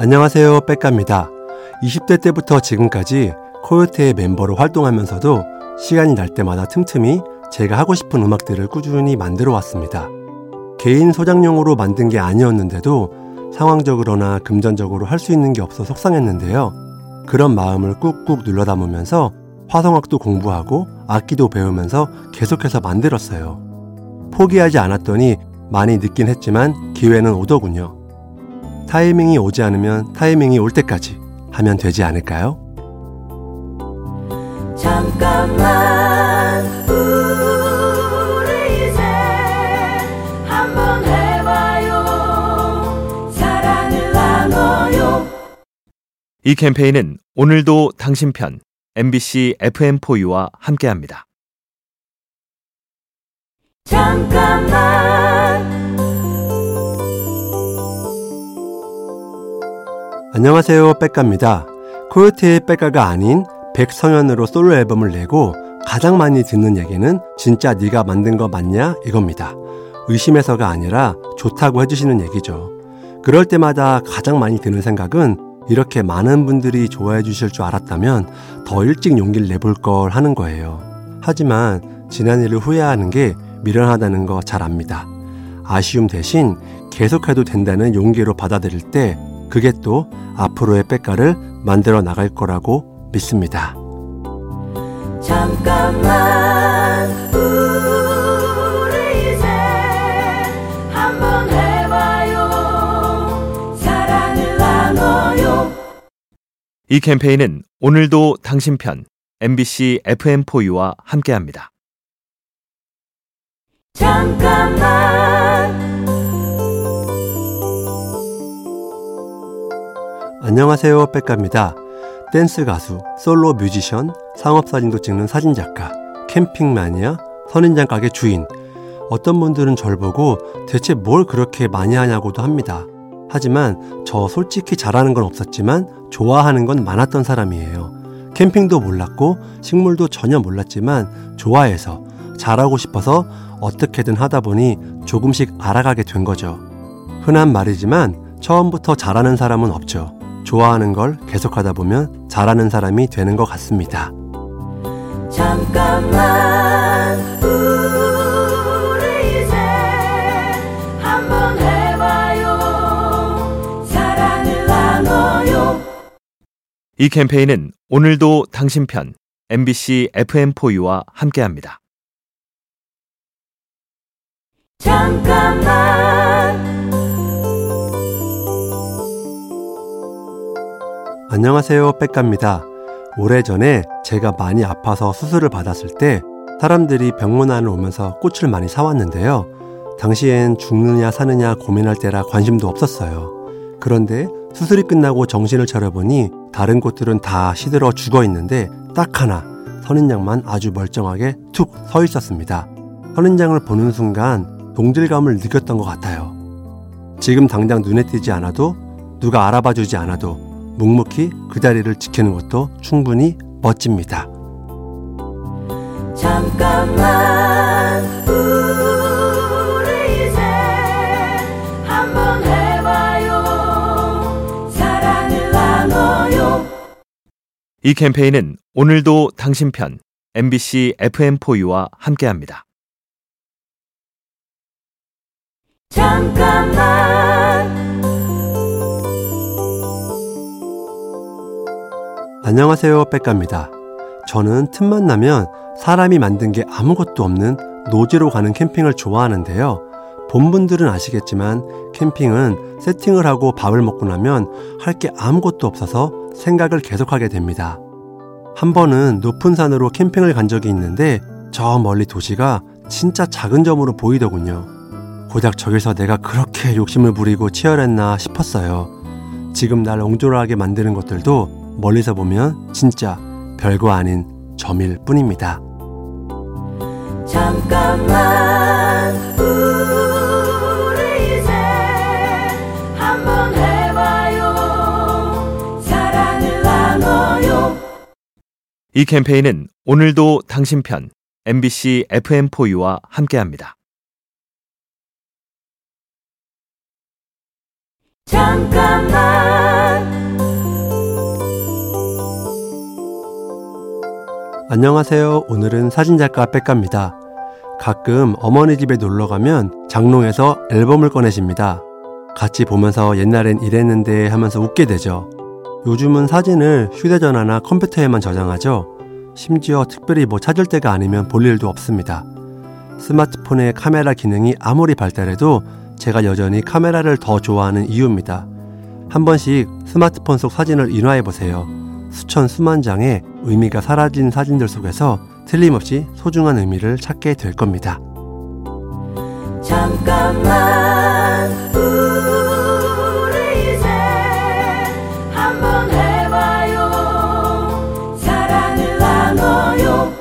안녕하세요. 백가입니다. 20대 때부터 지금까지 코요테의 멤버로 활동하면서도 시간이 날 때마다 틈틈이 제가 하고 싶은 음악들을 꾸준히 만들어 왔습니다. 개인 소장용으로 만든 게 아니었는데도 상황적으로나 금전적으로 할 수 있는 게 없어 속상했는데요. 그런 마음을 꾹꾹 눌러 담으면서 화성학도 공부하고 악기도 배우면서 계속해서 만들었어요. 포기하지 않았더니 많이 늦긴 했지만 기회는 오더군요. 타이밍이 오지 않으면 타이밍이 올 때까지 하면 되지 않을까요? 잠깐만 우리 이제 한번 해봐요 사랑을 나눠요 이 캠페인은 오늘도 당신 편 MBC FM4U와 함께합니다. 잠깐만 안녕하세요. 백가입니다. 코요테의 백가가 아닌 백성현으로 솔로 앨범을 내고 가장 많이 듣는 얘기는 진짜 네가 만든 거 맞냐 이겁니다. 의심해서가 아니라 좋다고 해주시는 얘기죠. 그럴 때마다 가장 많이 드는 생각은 이렇게 많은 분들이 좋아해 주실 줄 알았다면 더 일찍 용기를 내볼 걸 하는 거예요. 하지만 지난 일을 후회하는 게 미련하다는 거 잘 압니다. 아쉬움 대신 계속해도 된다는 용기로 받아들일 때 그게 또 앞으로의 백가를 만들어 나갈 거라고 믿습니다. 잠깐만 우리 이제 한번 해봐요 사랑을 나눠요 이 캠페인은 오늘도 당신 편 MBC FM4U와 함께합니다. 잠깐만 안녕하세요. 백가입니다. 댄스 가수, 솔로 뮤지션, 상업사진도 찍는 사진작가, 캠핑 마니아, 선인장 가게 주인. 어떤 분들은 절 보고 대체 뭘 그렇게 많이 하냐고도 합니다. 하지만 저 솔직히 잘하는 건 없었지만 좋아하는 건 많았던 사람이에요. 캠핑도 몰랐고 식물도 전혀 몰랐지만 좋아해서 잘하고 싶어서 어떻게든 하다 보니 조금씩 알아가게 된 거죠. 흔한 말이지만 처음부터 잘하는 사람은 없죠. 좋아하는 걸 계속하다 보면 잘하는 사람이 되는 것 같습니다. 잠깐만 우리 이제 한번 해봐요 사랑을 나눠요 이 캠페인은 오늘도 당신 편 MBC FM4U와 함께합니다. 잠깐만 안녕하세요. 백가입니다. 오래전에 제가 많이 아파서 수술을 받았을 때 사람들이 병문안을 오면서 꽃을 많이 사왔는데요. 당시엔 죽느냐 사느냐 고민할 때라 관심도 없었어요. 그런데 수술이 끝나고 정신을 차려보니 다른 꽃들은 다 시들어 죽어 있는데 딱 하나 선인장만 아주 멀쩡하게 툭 서 있었습니다. 선인장을 보는 순간 동질감을 느꼈던 것 같아요. 지금 당장 눈에 띄지 않아도 누가 알아봐 주지 않아도 묵묵히 그 자리를 지키는 것도 충분히 멋집니다. 잠깐만 우리 이제 한번 해봐요 사랑을 나눠요 이 캠페인은 오늘도 당신 편 MBC FM4U와 함께합니다. 잠깐만 안녕하세요. 백가입니다. 저는 틈만 나면 사람이 만든 게 아무것도 없는 노지로 가는 캠핑을 좋아하는데요. 본 분들은 아시겠지만 캠핑은 세팅을 하고 밥을 먹고 나면 할 게 아무것도 없어서 생각을 계속하게 됩니다. 한 번은 높은 산으로 캠핑을 간 적이 있는데 저 멀리 도시가 진짜 작은 점으로 보이더군요. 고작 저기서 내가 그렇게 욕심을 부리고 치열했나 싶었어요. 지금 날 옹졸하게 만드는 것들도 멀리서 보면 진짜 별거 아닌 점일 뿐입니다. 잠깐만 우리 이제 한번 해봐요 사랑을 나눠요 이 캠페인은 오늘도 당신 편 MBC FM4U와 함께합니다. 잠깐만 안녕하세요. 오늘은 사진작가 백가입니다. 가끔 어머니 집에 놀러 가면 장롱에서 앨범을 꺼내십니다. 같이 보면서 옛날엔 이랬는데 하면서 웃게 되죠. 요즘은 사진을 휴대전화나 컴퓨터에만 저장하죠. 심지어 특별히 뭐 찾을 때가 아니면 볼 일도 없습니다. 스마트폰의 카메라 기능이 아무리 발달해도 제가 여전히 카메라를 더 좋아하는 이유입니다. 한 번씩 스마트폰 속 사진을 인화해 보세요. 수천 수만 장의 의미가 사라진 사진들 속에서 틀림없이 소중한 의미를 찾게 될 겁니다. 잠깐만 우리 이제 한번 해봐요 사랑을 나눠요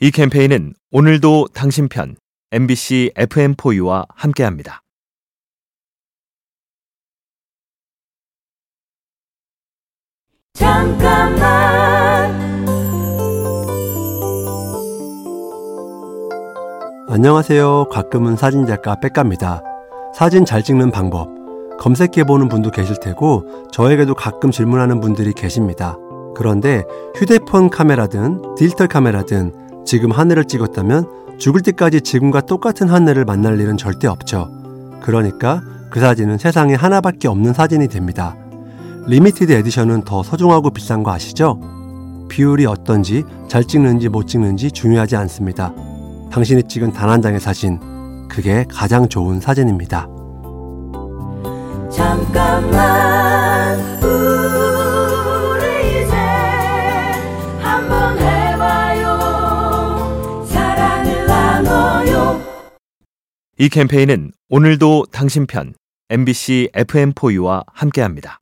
이 캠페인은 오늘도 당신 편 MBC FM4U와 함께합니다. 잠깐만 안녕하세요. 가끔은 사진작가 백가입니다. 사진 잘 찍는 방법 검색해보는 분도 계실 테고 저에게도 가끔 질문하는 분들이 계십니다. 그런데 휴대폰 카메라든 디지털 카메라든 지금 하늘을 찍었다면 죽을 때까지 지금과 똑같은 하늘을 만날 일은 절대 없죠. 그러니까 그 사진은 세상에 하나밖에 없는 사진이 됩니다. limited edition은 더 소중하고 비싼 거 아시죠? 비율이 어떤지 잘 찍는지 못 찍는지 중요하지 않습니다. 당신이 찍은 단 한 장의 사진, 그게 가장 좋은 사진입니다. 잠깐만 우리 이제 한번 해봐요 사랑을 나눠요 이 캠페인은 오늘도 당신 편 MBC FM4U와 함께합니다.